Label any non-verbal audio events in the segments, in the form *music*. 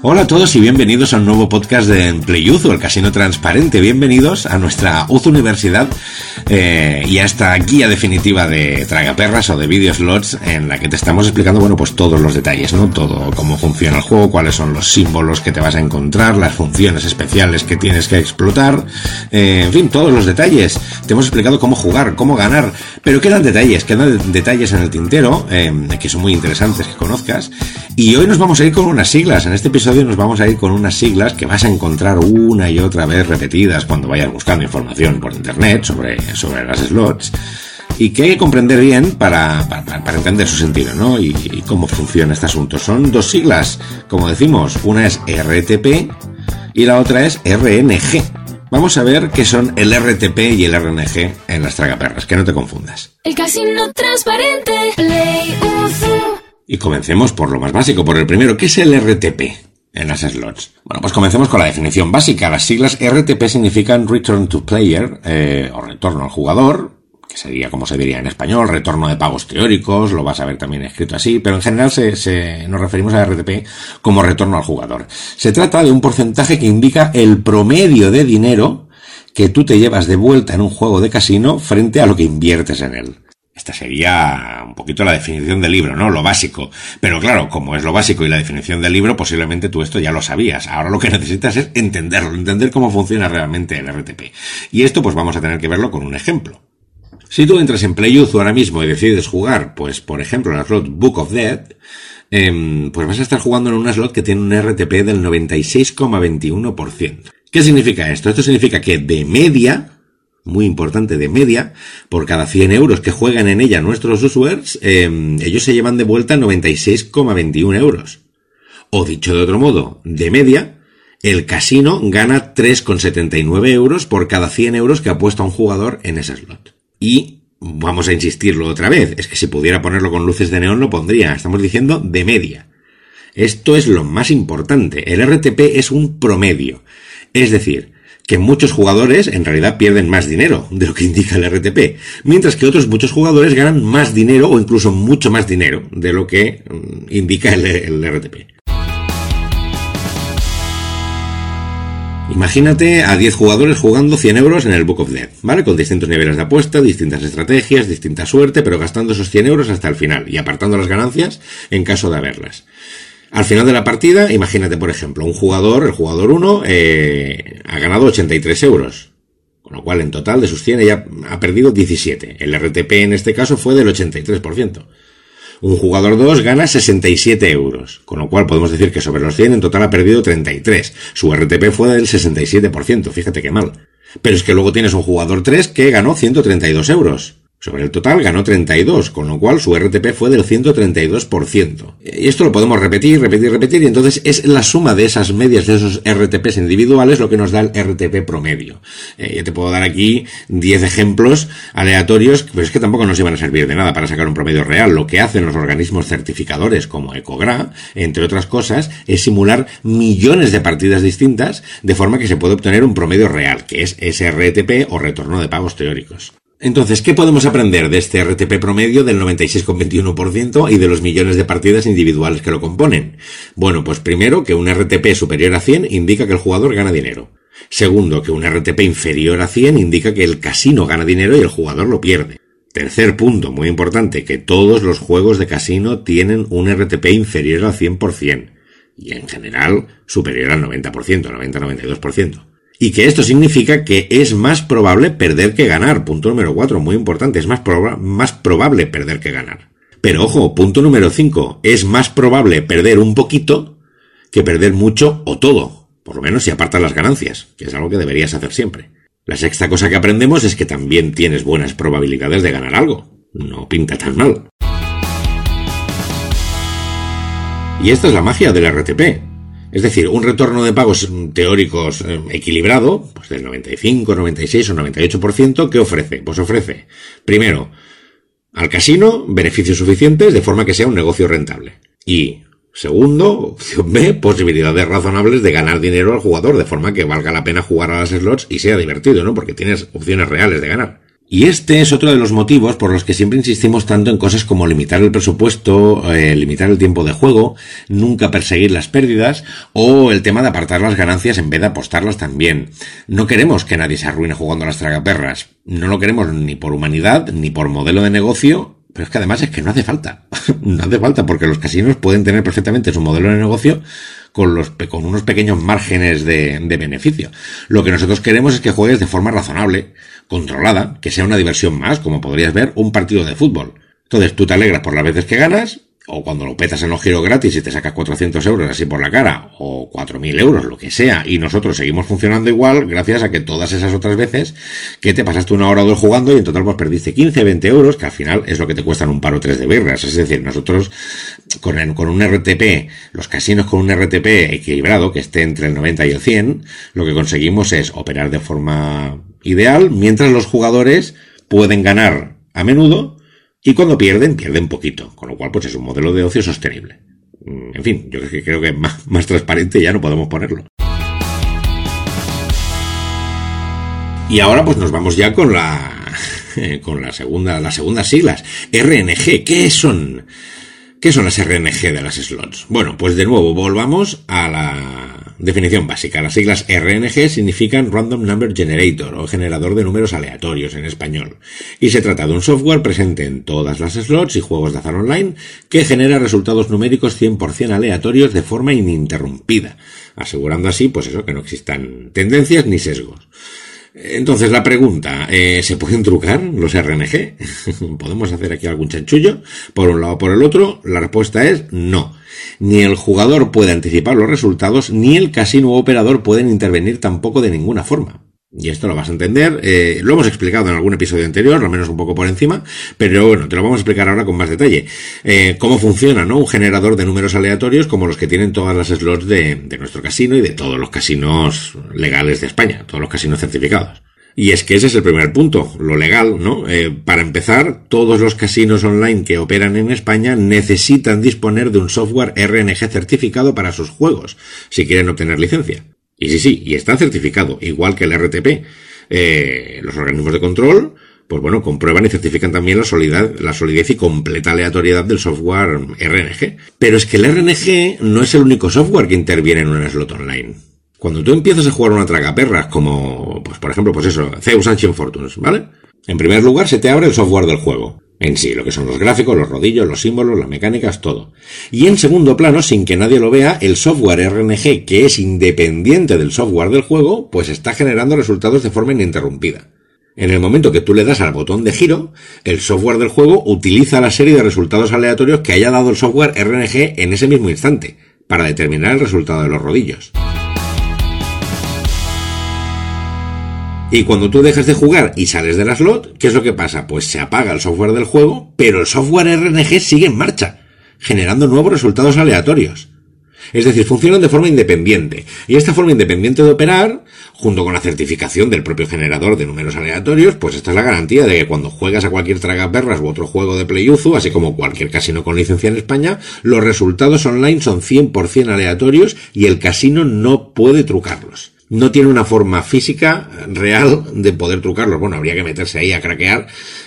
Hola a todos y bienvenidos a un nuevo podcast de Playuzo, el casino transparente. Bienvenidos a nuestra Uzo Universidad eh, y a esta guía definitiva de tragaperras o de video slots en la que te estamos explicando, bueno, pues todos los detalles, ¿no? Todo, cómo funciona el juego, cuáles son los símbolos que te vas a encontrar, las funciones especiales que tienes que explotar, eh, en fin, todos los detalles. Te hemos explicado cómo jugar, cómo ganar, pero quedan detalles, quedan detalles en el tintero eh, que son muy interesantes que conozcas. Y hoy nos vamos a ir con unas siglas. En este episodio nos vamos a ir con unas siglas que vas a encontrar una y otra vez repetidas cuando vayas buscando información por internet sobre, sobre las slots y que hay que comprender bien para, para, entender su sentido, ¿no? Y, y, cómo funciona este asunto. Son dos siglas, como decimos, una es RTP y la otra es RNG. Vamos a ver qué son el RTP y el RNG en las tragaperras, que no te confundas. El casino transparente, Play y comencemos por lo más básico, por el primero, ¿qué es el RTP? En las slots. Bueno, pues comencemos con la definición básica. Las siglas RTP significan Return to Player, eh, o retorno al jugador, que sería como se diría en español, retorno de pagos teóricos, lo vas a ver también escrito así, pero en general se, nos referimos a RTP como retorno al jugador. Se trata de un porcentaje que indica el promedio de dinero que tú te llevas de vuelta en un juego de casino frente a lo que inviertes en él. Esta sería un poquito la definición del libro, ¿no? Lo básico. Pero claro, como es lo básico y la definición del libro, posiblemente tú esto ya lo sabías. Ahora lo que *laughs* necesitas es entenderlo, entender cómo funciona realmente el RTP. Y esto pues vamos a tener que verlo con un ejemplo. Si tú entras en PlayUth ahora mismo y decides jugar, pues por ejemplo en el slot Book of Dead, eh, pues vas a estar jugando en una slot que tiene un RTP del 96,21%. ¿Qué significa esto? Esto significa que de media, muy importante de media, por cada 100 euros que juegan en ella nuestros usuarios, em, ellos se llevan de vuelta 96,21 euros. O dicho de otro modo, de media, el casino gana 3,79 euros por cada 100 euros que apuesta un jugador en ese slot. Y vamos a insistirlo otra vez, es que si pudiera ponerlo con luces de neón lo pondría, estamos diciendo de media. Esto es lo más importante, el RTP es un promedio. Es decir, que muchos jugadores en realidad pierden más dinero de lo que indica el RTP, mientras que otros muchos jugadores ganan más dinero o incluso mucho más dinero de lo que mm, indica el, RTP. Imagínate a 10 jugadores jugando 100 euros en el Book of Death, ¿vale? Con distintos niveles de apuesta, distintas estrategias, distinta suerte, pero gastando esos 100 euros hasta el final y apartando las ganancias en caso de haberlas. Al final de la partida, imagínate, por ejemplo, un jugador, el jugador 1, eh, ha ganado 83 euros. Con lo cual, en total, de sus 100, ella ha perdido 17. El RTP en este caso fue del 83%. Un jugador 2 gana 67 euros. Con lo cual, podemos decir que sobre los 100 en total ha perdido 33. Su RTP fue del 67%. Fíjate qué mal. Pero es que luego tienes un jugador 3 que ganó 132 euros. Sobre el total ganó 32, con lo cual su RTP fue del 132%. Y esto lo podemos repetir, repetir, repetir, y entonces es la suma de esas medias de esos RTPs individuales lo que nos da el RTP promedio. Eh, ya te puedo dar aquí 10 ejemplos aleatorios, pero es que tampoco nos iban a servir de nada para sacar un promedio real. Lo que hacen los organismos certificadores como Ecogra, entre otras cosas, es simular millones de partidas distintas de forma que se puede obtener un promedio real, que es ese RTP o retorno de pagos teóricos. Entonces, ¿qué podemos aprender de este RTP promedio del 96,21% y de los millones de partidas individuales que lo componen? Bueno, pues primero que un RTP superior a 100 indica que el jugador gana dinero. Segundo, que un RTP inferior a 100 indica que el casino gana dinero y el jugador lo pierde. Tercer punto, muy importante, que todos los juegos de casino tienen un RTP inferior al 100% y en general superior al 90%, 90-92% y que esto significa que es más probable perder que ganar. Punto número 4, muy importante, es más, más probable perder que ganar. Pero ojo, punto número 5, es más probable perder un poquito que perder mucho o todo, por lo menos si apartas las ganancias, que es algo que deberías hacer siempre. La sexta cosa que aprendemos es que también tienes buenas probabilidades de ganar algo. No pinta tan mal. Y esta es la magia del RTP. Es decir, un retorno de pagos teóricos eh, equilibrado, pues del 95, 96 o 98%, ¿qué ofrece? Pues ofrece, primero, al casino beneficios suficientes de forma que sea un negocio rentable. Y, segundo, opción B, posibilidades razonables de ganar dinero al jugador de forma que valga la pena jugar a las slots y sea divertido, ¿no? Porque tienes opciones reales de ganar. Y este es otro de los motivos por los que siempre insistimos tanto en cosas como limitar el presupuesto, eh, limitar el tiempo de juego, nunca perseguir las pérdidas o el tema de apartar las ganancias en vez de apostarlas también. No queremos que nadie se arruine jugando a las tragaperras. No lo queremos ni por humanidad, ni por modelo de negocio, pero es que además es que no hace falta. *laughs* no hace falta porque los casinos pueden tener perfectamente su modelo de negocio con, los, con unos pequeños márgenes de, de beneficio. Lo que nosotros queremos es que juegues de forma razonable, controlada, que sea una diversión más, como podrías ver un partido de fútbol. Entonces tú te alegras por las veces que ganas o cuando lo petas en los giros gratis y te sacas 400 euros así por la cara, o 4.000 euros, lo que sea, y nosotros seguimos funcionando igual gracias a que todas esas otras veces que te pasaste una hora o dos jugando y en total pues perdiste 15, 20 euros, que al final es lo que te cuestan un paro tres de birras. Es decir, nosotros con, con un RTP, los casinos con un RTP equilibrado, que esté entre el 90 y el 100, lo que conseguimos es operar de forma ideal, mientras los jugadores pueden ganar a menudo y cuando pierden, pierden poquito, con lo cual pues es un modelo de ocio sostenible. Mm, en fin, yo creo que más, *laughs* más transparente ya no podemos ponerlo. Y ahora pues nos vamos ya con la *laughs* con la segunda las segundas siglas, RNG, ¿qué son? ¿Qué son las RNG de las slots? Bueno, pues de nuevo volvamos a la Definición básica. Las siglas RNG significan Random Number Generator o generador de números aleatorios en español. Y se trata de un software presente en todas las slots y juegos de azar online que genera resultados numéricos 100% aleatorios de forma ininterrumpida, asegurando así, pues eso, que no existan tendencias ni sesgos. Entonces la pregunta, eh, ¿se pueden trucar los RNG? *laughs* ¿Podemos hacer aquí algún chanchullo? Por un lado o por el otro, la respuesta es no. Ni el jugador puede anticipar los resultados, ni el casino operador pueden intervenir tampoco de ninguna forma. Y esto lo vas a entender, eh, lo hemos explicado en algún episodio anterior, al menos un poco por encima, pero bueno, te lo vamos a explicar ahora con más detalle. Eh, cómo funciona, ¿no? Un generador de números aleatorios como los que tienen todas las slots de, de nuestro casino y de todos los casinos legales de España, todos los casinos certificados. Y es que ese es el primer punto, lo legal, ¿no? Eh, para empezar, todos los casinos online que operan en España necesitan disponer de un software RNG certificado para sus juegos, si quieren obtener licencia. Y sí, sí, y está certificado, igual que el RTP. Eh, los organismos de control, pues bueno, comprueban y certifican también la solidez, la solidez y completa aleatoriedad del software RNG. Pero es que el RNG no es el único software que interviene en un slot online. Cuando tú empiezas a jugar una tragaperras como, pues por ejemplo, pues eso, Zeus Ancient Fortunes, ¿vale? En primer lugar se te abre el software del juego. En sí, lo que son los gráficos, los rodillos, los símbolos, las mecánicas, todo. Y en segundo plano, sin que nadie lo vea, el software RNG, que es independiente del software del juego, pues está generando resultados de forma ininterrumpida. En el momento que tú le das al botón de giro, el software del juego utiliza la serie de resultados aleatorios que haya dado el software RNG en ese mismo instante, para determinar el resultado de los rodillos. Y cuando tú dejas de jugar y sales de la slot, ¿qué es lo que pasa? Pues se apaga el software del juego, pero el software RNG sigue en marcha, generando nuevos resultados aleatorios. Es decir, funcionan de forma independiente. Y esta forma independiente de operar, junto con la certificación del propio generador de números aleatorios, pues esta es la garantía de que cuando juegas a cualquier tragaperras u otro juego de Playuzu, así como cualquier casino con licencia en España, los resultados online son 100% aleatorios y el casino no puede trucarlos no tiene una forma física real de poder trucarlos. Bueno, habría que meterse ahí a craquear,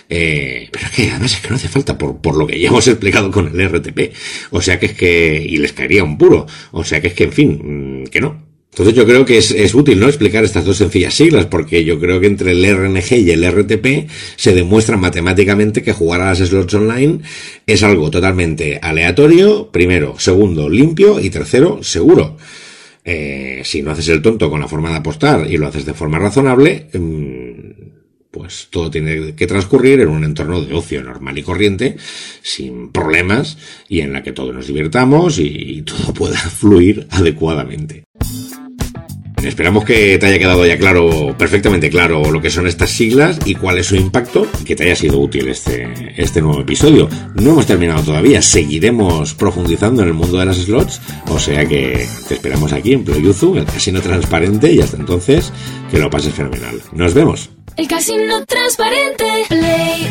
eh, pero es que además es que no hace falta, por, por lo que ya hemos *laughs* explicado con el RTP. O sea que es que, y les caería un puro. O sea que es que, en fin, mm, que no. Entonces yo creo que es, es, útil no explicar estas dos sencillas siglas, porque yo creo que entre el RNG y el RTP se demuestra matemáticamente que jugar a las slots online es algo totalmente aleatorio, primero, segundo, limpio y tercero, seguro. Eh, si no haces el tonto con la forma de apostar y lo haces de forma razonable, mm, pues todo tiene que transcurrir en un entorno de ocio normal y corriente, sin problemas, y en la que todos nos divirtamos y todo pueda *laughs* fluir adecuadamente. Esperamos que te haya quedado ya claro, perfectamente claro, lo que son estas siglas y cuál es su impacto y que te haya sido útil este, este nuevo episodio. No hemos terminado todavía, seguiremos profundizando en el mundo de las slots, o sea que te esperamos aquí en Playuzu, el casino transparente, y hasta entonces que lo pases fenomenal. Nos vemos. El casino transparente, Play